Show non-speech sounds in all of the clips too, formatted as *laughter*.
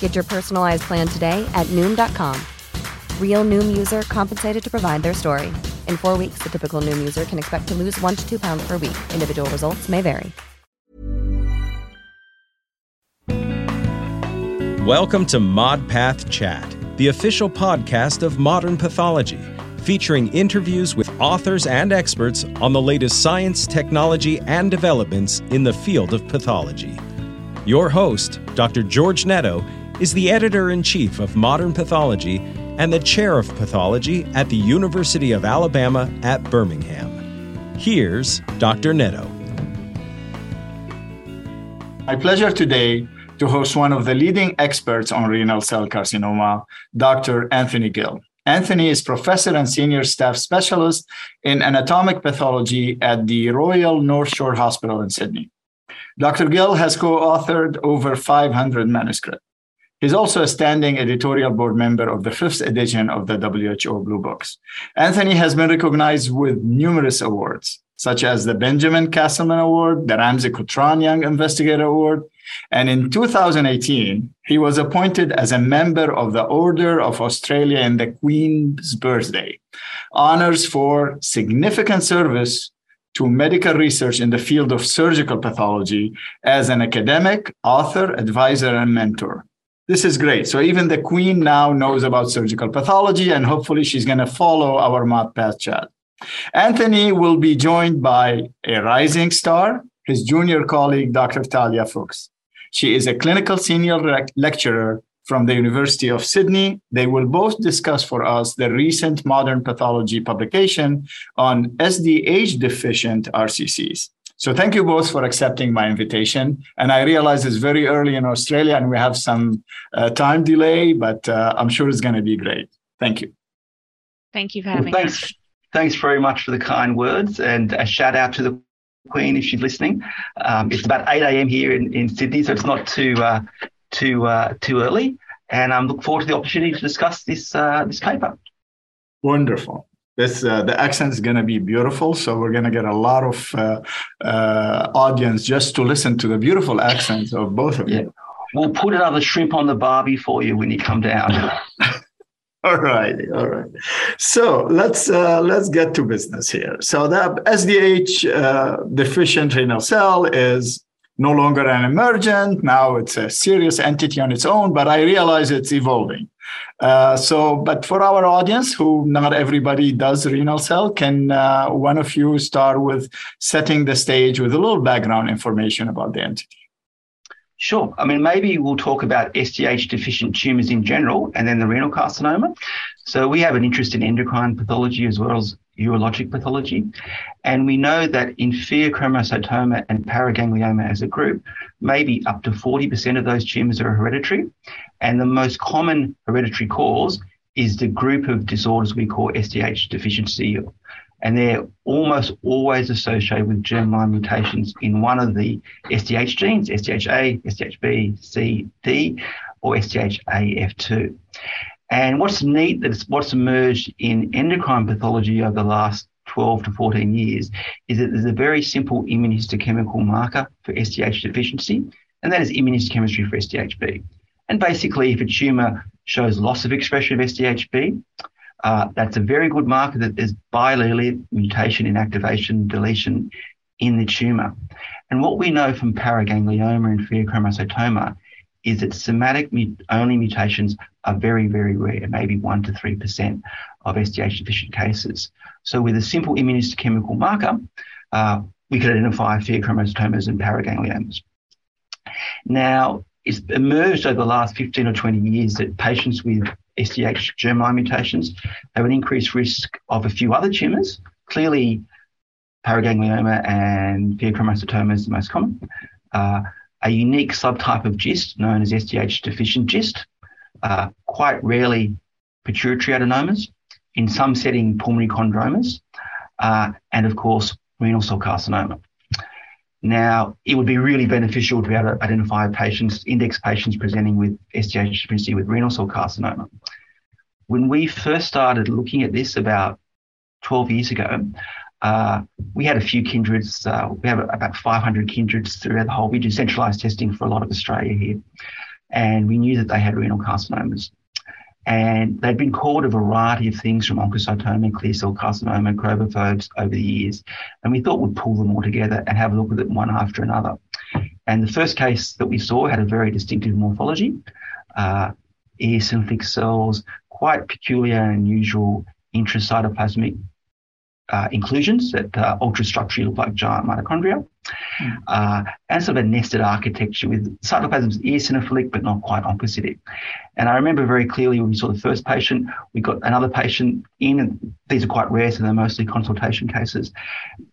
Get your personalized plan today at Noom.com. Real Noom user compensated to provide their story. In four weeks, the typical Noom user can expect to lose one to two pounds per week. Individual results may vary. Welcome to ModPath Chat, the official podcast of modern pathology, featuring interviews with authors and experts on the latest science, technology, and developments in the field of pathology. Your host, Dr. George Netto, is the editor in chief of Modern Pathology and the chair of pathology at the University of Alabama at Birmingham. Here's Dr. Netto. My pleasure today to host one of the leading experts on renal cell carcinoma, Dr. Anthony Gill. Anthony is professor and senior staff specialist in anatomic pathology at the Royal North Shore Hospital in Sydney. Dr. Gill has co authored over 500 manuscripts. He's also a standing editorial board member of the fifth edition of the WHO Blue Books. Anthony has been recognized with numerous awards, such as the Benjamin Castleman Award, the Ramzi Cotran Young Investigator Award, and in 2018, he was appointed as a member of the Order of Australia in the Queen's Birthday, honors for significant service to medical research in the field of surgical pathology as an academic, author, advisor, and mentor. This is great. So even the Queen now knows about surgical pathology, and hopefully she's going to follow our ModPath chat. Anthony will be joined by a rising star, his junior colleague, Dr. Talia Fuchs. She is a clinical senior lecturer from the University of Sydney. They will both discuss for us the recent modern pathology publication on SDH deficient RCCs. So thank you both for accepting my invitation. And I realize it's very early in Australia and we have some uh, time delay, but uh, I'm sure it's going to be great. Thank you. Thank you for having well, thanks, us. Thanks very much for the kind words and a shout out to the Queen if she's listening. Um, it's about 8 a.m. here in, in Sydney, so it's not too uh, too uh, too early. And I um, look forward to the opportunity to discuss this uh, this paper. Wonderful. This uh, the accent is going to be beautiful, so we're going to get a lot of uh, uh, audience just to listen to the beautiful accents of both of yeah. you. We'll put another shrimp on the barbie for you when you come down. *laughs* all right all right so let's uh, let's get to business here so the sdh uh, deficient renal cell is no longer an emergent now it's a serious entity on its own but i realize it's evolving uh, so but for our audience who not everybody does renal cell can uh, one of you start with setting the stage with a little background information about the entity Sure. I mean, maybe we'll talk about SDH deficient tumours in general and then the renal carcinoma. So we have an interest in endocrine pathology as well as urologic pathology. And we know that in pheochromocytoma and paraganglioma as a group, maybe up to 40% of those tumours are hereditary. And the most common hereditary cause is the group of disorders we call SDH deficiency and they're almost always associated with germline mutations in one of the SDH genes, SDHA, SDHB, C, D, or SDHAF2. And what's neat that's what's emerged in endocrine pathology over the last 12 to 14 years is that there's a very simple immunohistochemical marker for SDH deficiency, and that is immunohistochemistry for SDHB. And basically, if a tumor shows loss of expression of SDHB, uh, that's a very good marker that there's biallelic mutation inactivation deletion in the tumor. And what we know from paraganglioma and pheochromocytoma is that somatic only mutations are very, very rare, maybe 1% to 3% of SDH deficient cases. So, with a simple immunohistochemical marker, uh, we could identify pheochromocytomas and paragangliomas. Now, it's emerged over the last 15 or 20 years that patients with SDH germline mutations have an increased risk of a few other tumours. Clearly, paraganglioma and pheochromocytoma is the most common. Uh, a unique subtype of GIST known as SDH deficient GIST, uh, quite rarely pituitary adenomas, in some setting pulmonary chondromas, uh, and of course renal cell carcinoma. Now, it would be really beneficial to be able to identify patients, index patients presenting with SDH deficiency with renal cell carcinoma. When we first started looking at this about 12 years ago, uh, we had a few kindreds. Uh, we have about 500 kindreds throughout the whole. We do centralized testing for a lot of Australia here. And we knew that they had renal carcinomas. And they'd been called a variety of things from oncocytoma, clear cell carcinoma, chromophobes over the years. And we thought we'd pull them all together and have a look at them one after another. And the first case that we saw had a very distinctive morphology. Uh, eosinophilic cells, quite peculiar and unusual intracytoplasmic uh, inclusions that uh, ultrastructurally look like giant mitochondria, mm. uh, and sort of a nested architecture with cytoplasms eosinophilic but not quite oncocytic. And I remember very clearly when we saw the first patient, we got another patient in, and these are quite rare, so they're mostly consultation cases.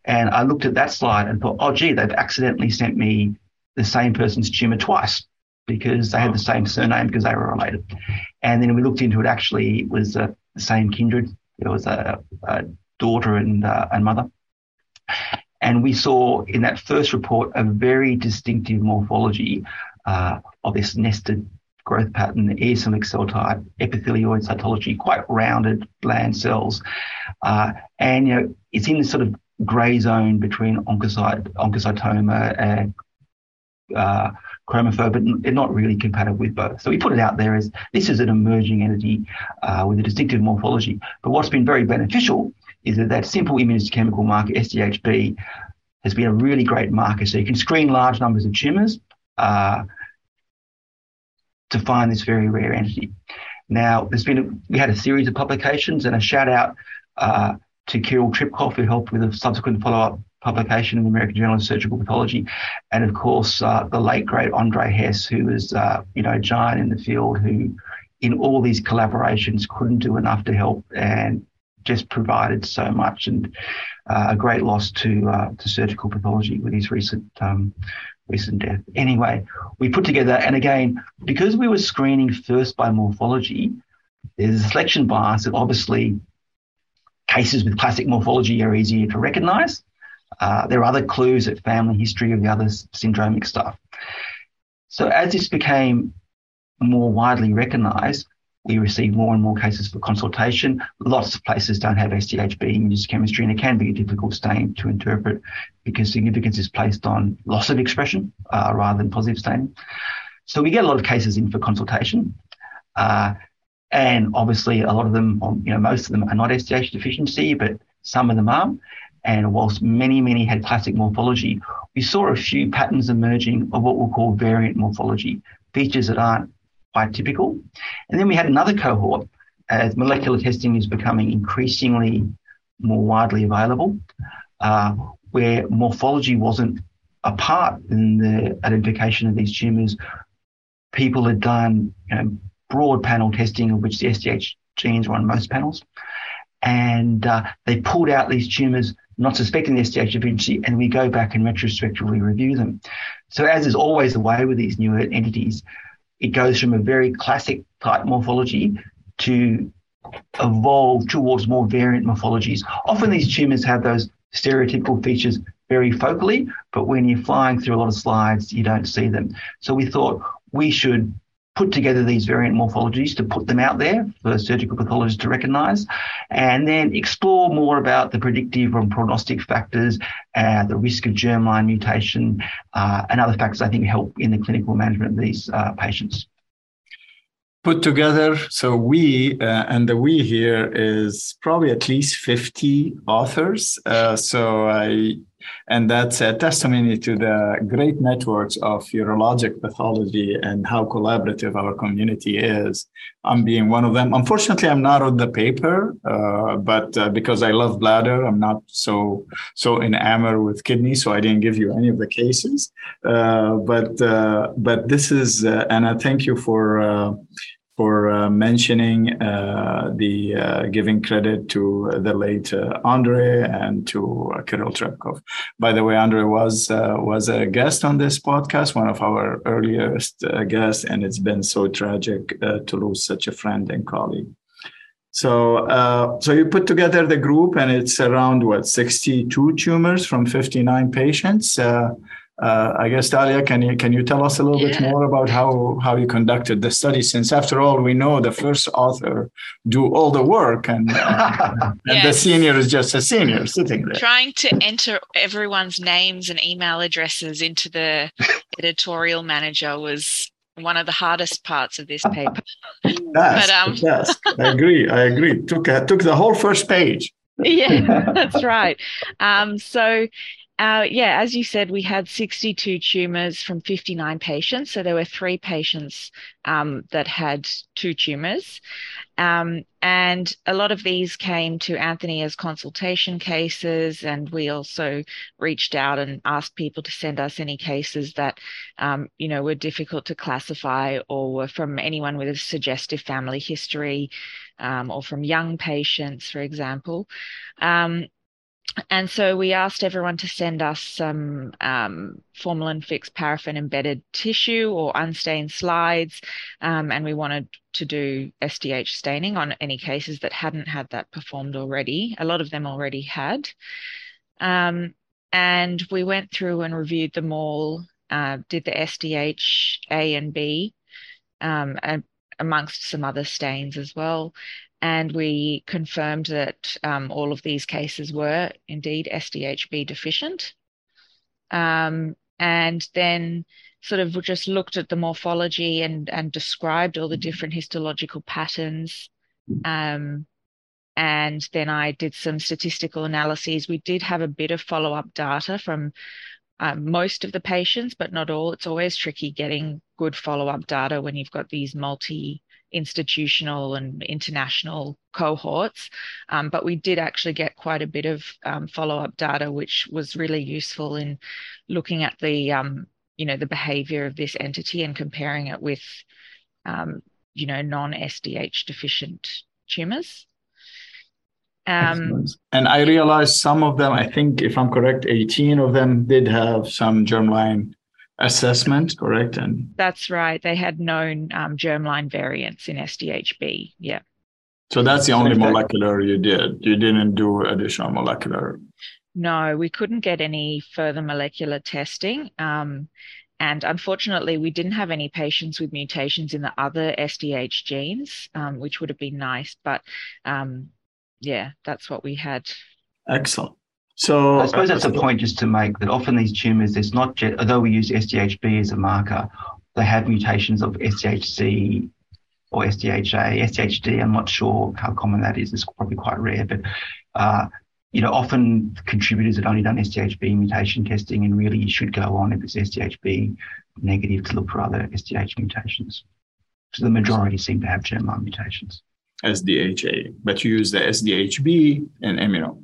And I looked at that slide and thought, oh, gee, they've accidentally sent me the same person's tumor twice because they had the same surname because they were related. And then we looked into it, actually, it was uh, the same kindred. There was a, a daughter and, uh, and mother. And we saw in that first report a very distinctive morphology uh, of this nested growth pattern, eosinophilic cell type, epithelioid cytology, quite rounded, bland cells. Uh, and, you know, it's in this sort of grey zone between oncocyte, oncocytoma and uh, chromophobe, but not really compatible with both. So we put it out there as this is an emerging entity uh, with a distinctive morphology. But what's been very beneficial is that that simple immunohistochemical marker, SDHB, has been a really great marker. So you can screen large numbers of tumours uh, to find this very rare entity. Now, there's been a, we had a series of publications and a shout out uh, to Kiril Trpkov, who helped with a subsequent follow up publication in the American Journal of Surgical Pathology, and of course uh, the late great Ondrej Hes, who was uh, you know a giant in the field, who in all these collaborations couldn't do enough to help and just provided so much and uh, a great loss to uh, to surgical pathology with his recent um, recent death. Anyway, we put together, and again, because we were screening first by morphology, there's a selection bias that obviously cases with classic morphology are easier to recognize. Uh, there are other clues at family history of the other syndromic stuff. So as this became more widely recognized, we receive more and more cases for consultation. Lots of places don't have SDHB in chemistry, and it can be a difficult stain to interpret because significance is placed on loss of expression uh, rather than positive staining. So we get a lot of cases in for consultation. Uh, and obviously, a lot of them, you know, most of them are not SDH deficiency, but some of them are. And whilst many, many had classic morphology, we saw a few patterns emerging of what we'll call variant morphology, features that aren't quite typical. And then we had another cohort as molecular testing is becoming increasingly more widely available, uh, where morphology wasn't a part in the identification of these tumours. People had done you know, broad panel testing, of which the SDH genes were on most panels, and uh, they pulled out these tumours not suspecting the SDH deficiency, and we go back and retrospectively review them. So, as is always the way with these newer entities, it goes from a very classic type morphology to evolve towards more variant morphologies. Often these tumors have those stereotypical features very focally, but when you're flying through a lot of slides, you don't see them. So we thought we should put together these variant morphologies to put them out there for surgical pathologists to recognize, and then explore more about the predictive and prognostic factors, uh, the risk of germline mutation, uh, and other factors I think help in the clinical management of these uh, patients. Put together, so we, uh, and the we here is probably at least 50 authors. Uh, so I And that's a testimony to the great networks of urologic pathology and how collaborative our community is. I'm being one of them. Unfortunately, I'm not on the paper, uh, but uh, because I love bladder, I'm not so so enamored with kidney, so I didn't give you any of the cases. Uh, but uh, but this is, uh, and I thank you for uh, for uh, mentioning uh, the uh, giving credit to the late uh, Ondrej and to uh, Kiril Trpkov. By the way, Andre was uh, was a guest on this podcast, one of our earliest guests, and it's been so tragic to lose such a friend and colleague. So, so you put together the group, and it's around what 62 tumors from 59 patients. Uh, I guess Talia, can you can you tell us a little yeah. bit more about how how you conducted the study? Since after all, we know the first author do all the work, and, uh, and *laughs* yes. the senior is just a senior sitting there. Trying to enter everyone's names and email addresses into the editorial manager was one of the hardest parts of this *laughs* paper. but, um, yes, I agree. I agree. Took uh, took the whole first page. Yeah, *laughs* that's right. Um, so uh, yeah, as you said, we had 62 tumors from 59 patients. So there were three patients um, that had two tumors. Um, and a lot of these came to Anthony as consultation cases. And we also reached out and asked people to send us any cases that, um, you know, were difficult to classify or were from anyone with a suggestive family history um, or from young patients, for example. Um, and so we asked everyone to send us some um, formalin fixed paraffin embedded tissue or unstained slides. Um, and we wanted to do SDH staining on any cases that hadn't had that performed already. A lot of them already had. Um, and we went through and reviewed them all, uh, did the SDH A and B, um, and amongst some other stains as well and we confirmed that um, all of these cases were indeed SDHB deficient. Um, and then sort of just looked at the morphology and, and described all the different histological patterns. Um, and then I did some statistical analyses. We did have a bit of follow up data from um, most of the patients, but not all. It's always tricky getting good follow up data when you've got these multi institutional and international cohorts. Um, but we did actually get quite a bit of um, follow up data, which was really useful in looking at the um, you know the behavior of this entity and comparing it with um, you know non SDH deficient tumors. Um, and I realized some of them, I think, if I'm correct, 18 of them did have some germline assessment, correct? And that's right. They had known um, germline variants in SDHB. Yeah. So that's the only molecular you did. You didn't do additional molecular. No, we couldn't get any further molecular testing. Um, and unfortunately, we didn't have any patients with mutations in the other SDH genes, um, which would have been nice. But um, yeah, that's what we had. Excellent. So I suppose that's a point just to make that often these tumors, there's not just, although we use SDHB as a marker, they have mutations of SDHC or SDHA, SDHD. I'm not sure how common that is. It's probably quite rare, but uh, you know, often contributors have only done SDHB mutation testing, and really you should go on if it's SDHB negative to look for other SDH mutations. So the majority seem to have germline mutations. SDHA, but you use the SDHB and immuno.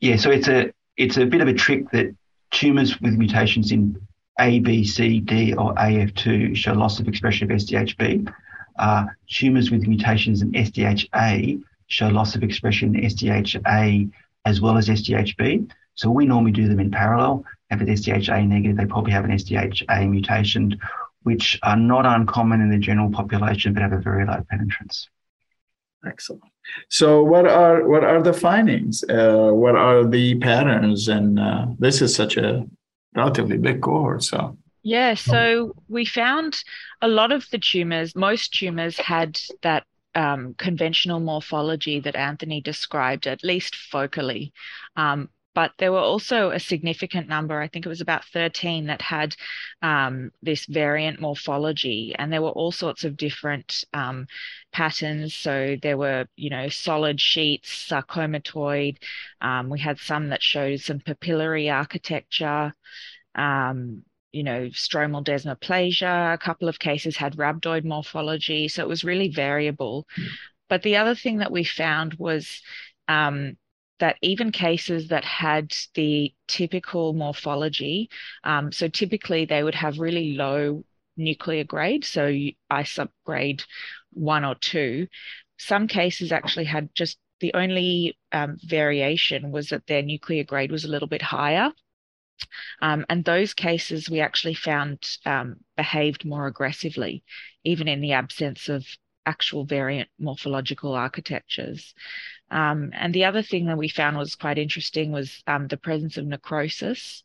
Yeah, so it's a it's a bit of a trick that tumors with mutations in A, B, C, D, or AF2 show loss of expression of SDHB. Uh, tumors with mutations in SDHA show loss of expression in SDHA as well as SDHB. So we normally do them in parallel. If it's SDHA negative, they probably have an SDHA mutation, which are not uncommon in the general population, but have a very low penetrance. Excellent. So, what are what are the findings? Uh, what are the patterns? And uh, this is such a relatively big cohort. So, yeah. So we found a lot of the tumors. Most tumors had that um, conventional morphology that Anthony described, at least focally. Um, but there were also a significant number, I think it was about 13, that had um, this variant morphology. And there were all sorts of different um, patterns. So there were, you know, solid sheets, sarcomatoid. Um, we had some that showed some papillary architecture. Um, you know, stromal desmoplasia. A couple of cases had rhabdoid morphology. So it was really variable. Mm. But the other thing that we found was um, that even cases that had the typical morphology, um, so typically they would have really low nuclear grade, so ISUP grade one or two. Some cases actually had just the only um, variation was that their nuclear grade was a little bit higher. Um, and those cases we actually found um, behaved more aggressively, even in the absence of actual variant morphological architectures. Um, and the other thing that we found was quite interesting was um, the presence of necrosis.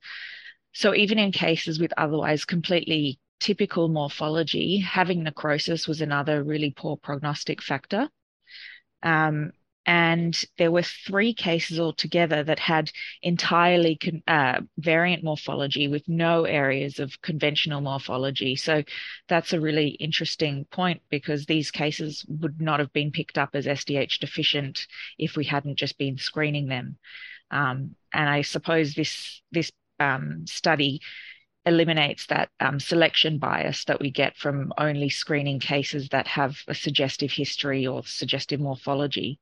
So even in cases with otherwise completely typical morphology, having necrosis was another really poor prognostic factor. Um, and there were three cases altogether that had entirely con- uh, variant morphology with no areas of conventional morphology. So that's a really interesting point because these cases would not have been picked up as SDH deficient if we hadn't just been screening them. Um, and I suppose this this um, study eliminates that um, selection bias that we get from only screening cases that have a suggestive history or suggestive morphology.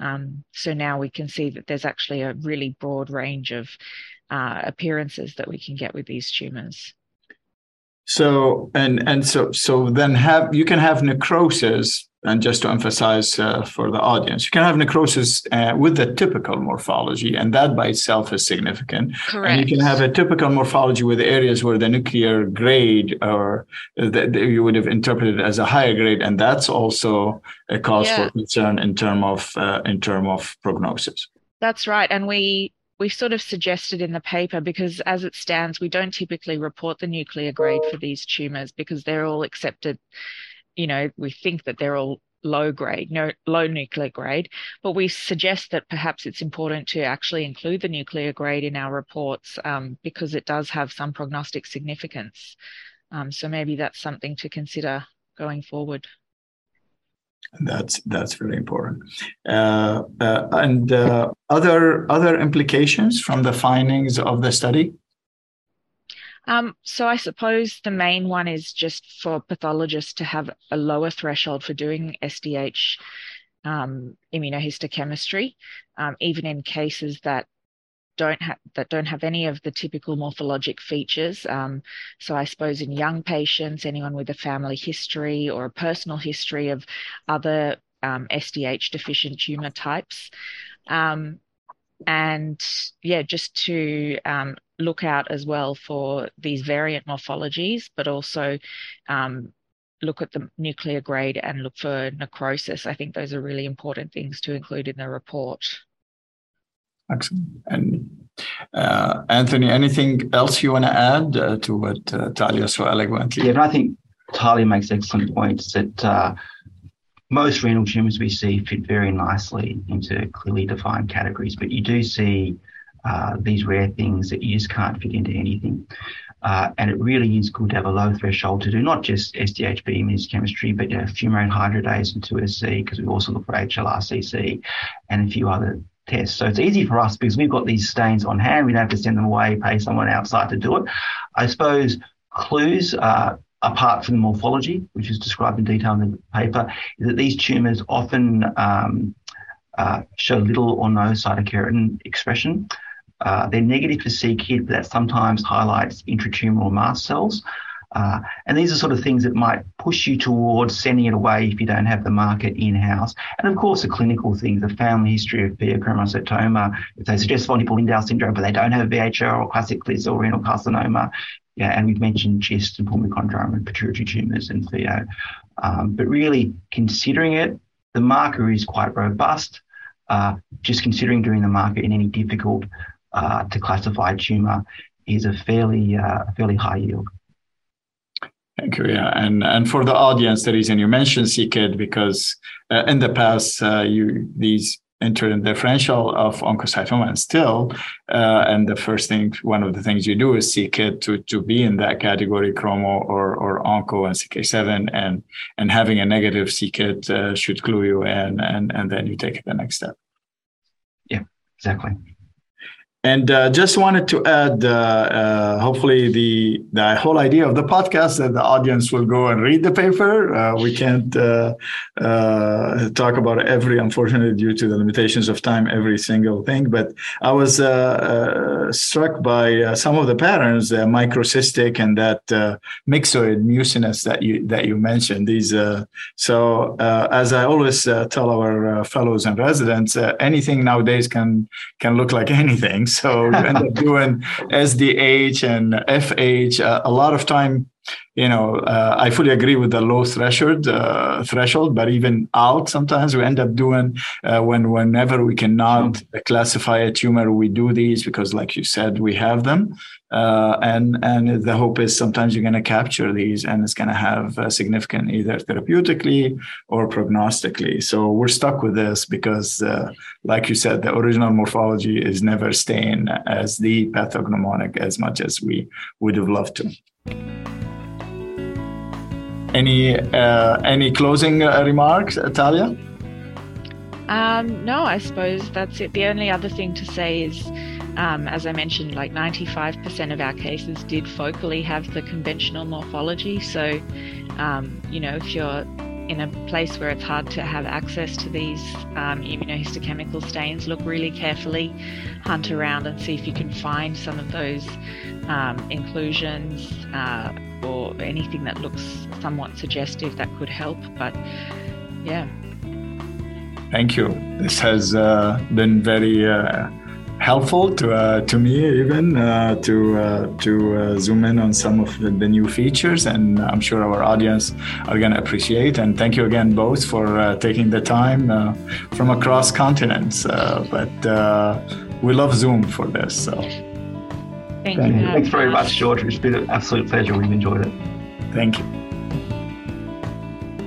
Um, so now we can see that there's actually a really broad range of uh, appearances that we can get with these tumors. So and and so so then have you can have necrosis and just to emphasize uh, for the audience, you can have necrosis uh, with the typical morphology, and that by itself is significant. Correct. And you can have a typical morphology with areas where the nuclear grade or that you would have interpreted as a higher grade, and that's also a cause yeah. for concern in term of uh, in term of prognosis. That's right, and we we sort of suggested in the paper because as it stands, we don't typically report the nuclear grade for these tumors because they're all accepted you know, we think that they're all low grade, no, low nuclear grade, but we suggest that perhaps it's important to actually include the nuclear grade in our reports um, because it does have some prognostic significance. Um, so maybe that's something to consider going forward. That's that's very important. Uh, uh, and uh, other other implications from the findings of the study. Um, so I suppose the main one is just for pathologists to have a lower threshold for doing SDH um, immunohistochemistry, um, even in cases that don't have that don't have any of the typical morphologic features. Um, so I suppose in young patients, anyone with a family history or a personal history of other SDH um, deficient tumor types. Um, and yeah, just to um, look out as well for these variant morphologies, but also um, look at the nuclear grade and look for necrosis. I think those are really important things to include in the report. Excellent. And uh, Anthony, anything else you want to add uh, to what uh, Talia so eloquently? Yeah, I think Talia makes excellent points that uh, most renal tumors we see fit very nicely into clearly defined categories, but you do see uh, these rare things that you just can't fit into anything. Uh, and it really is good to have a low threshold to do not just SDHB immunohistochemistry, but you know, fumarate hydratase and 2SC, because we also look for HLRCC and a few other tests. So it's easy for us because we've got these stains on hand. We don't have to send them away, pay someone outside to do it. I suppose clues uh, apart from the morphology, which is described in detail in the paper, is that these tumours often um, uh, show little or no cytokeratin expression. Uh, they're negative for c-KIT, but that sometimes highlights intratumoral mast cells. Uh, and these are sort of things that might push you towards sending it away if you don't have the market in-house. And of course, the clinical things, the family history of pheochromocytoma, if they suggest von Hippel-Lindau syndrome, but they don't have VHL or classic clear cell renal carcinoma. Yeah, and we've mentioned GIST and pulmonary chondroma and pituitary tumours and pheo. Um, but really considering it, the marker is quite robust. Uh, just considering doing the marker in any difficult uh, to classify tumor is a fairly uh, fairly high yield. Thank you. Yeah, and and for the audience, the reason you mentioned c-KIT because uh, in the past uh, you these interdifferential of oncocytoma and still uh, and the first thing one of the things you do is it to to be in that category chromo or or onco and ck7 and and having a negative c-kit uh, should clue you in and and then you take the next step yeah exactly and uh, just wanted to add, uh, uh, hopefully, the the whole idea of the podcast that the audience will go and read the paper. Uh, we can't uh, uh, talk about every, unfortunately, due to the limitations of time, every single thing. But I was struck by some of the patterns, uh, microcystic and that myxoid mucinous that you that you mentioned. These, so as I always tell our fellows and residents, anything nowadays can can look like anything. So you end up doing SDH and FH. Uh, a lot of time, you know, uh, I fully agree with the low threshold uh, threshold, but even out sometimes we end up doing uh, when whenever we cannot mm-hmm. classify a tumor, we do these because, like you said, we have them. Uh, and and the hope is sometimes you're going to capture these and it's going to have a significant either therapeutically or prognostically so we're stuck with this because uh, like you said the original morphology is never staying as the pathognomonic as much as we would have loved to any uh, any closing uh, remarks talia um, no i suppose that's it the only other thing to say is um, as I mentioned, like 95% of our cases did focally have the conventional morphology. So, um, you know, if you're in a place where it's hard to have access to these um, immunohistochemical stains, look really carefully, hunt around and see if you can find some of those um, inclusions uh, or anything that looks somewhat suggestive that could help. But yeah. Thank you. This has uh, been very. Uh helpful to uh, to me even uh, to uh, to uh, zoom in on some of the new features, and I'm sure our audience are going to appreciate. And thank you again both for uh, taking the time uh, from across continents. but we love Zoom for this. So thank, thank you. Thanks very much, George. It's been an absolute pleasure. We've enjoyed it. Thank you.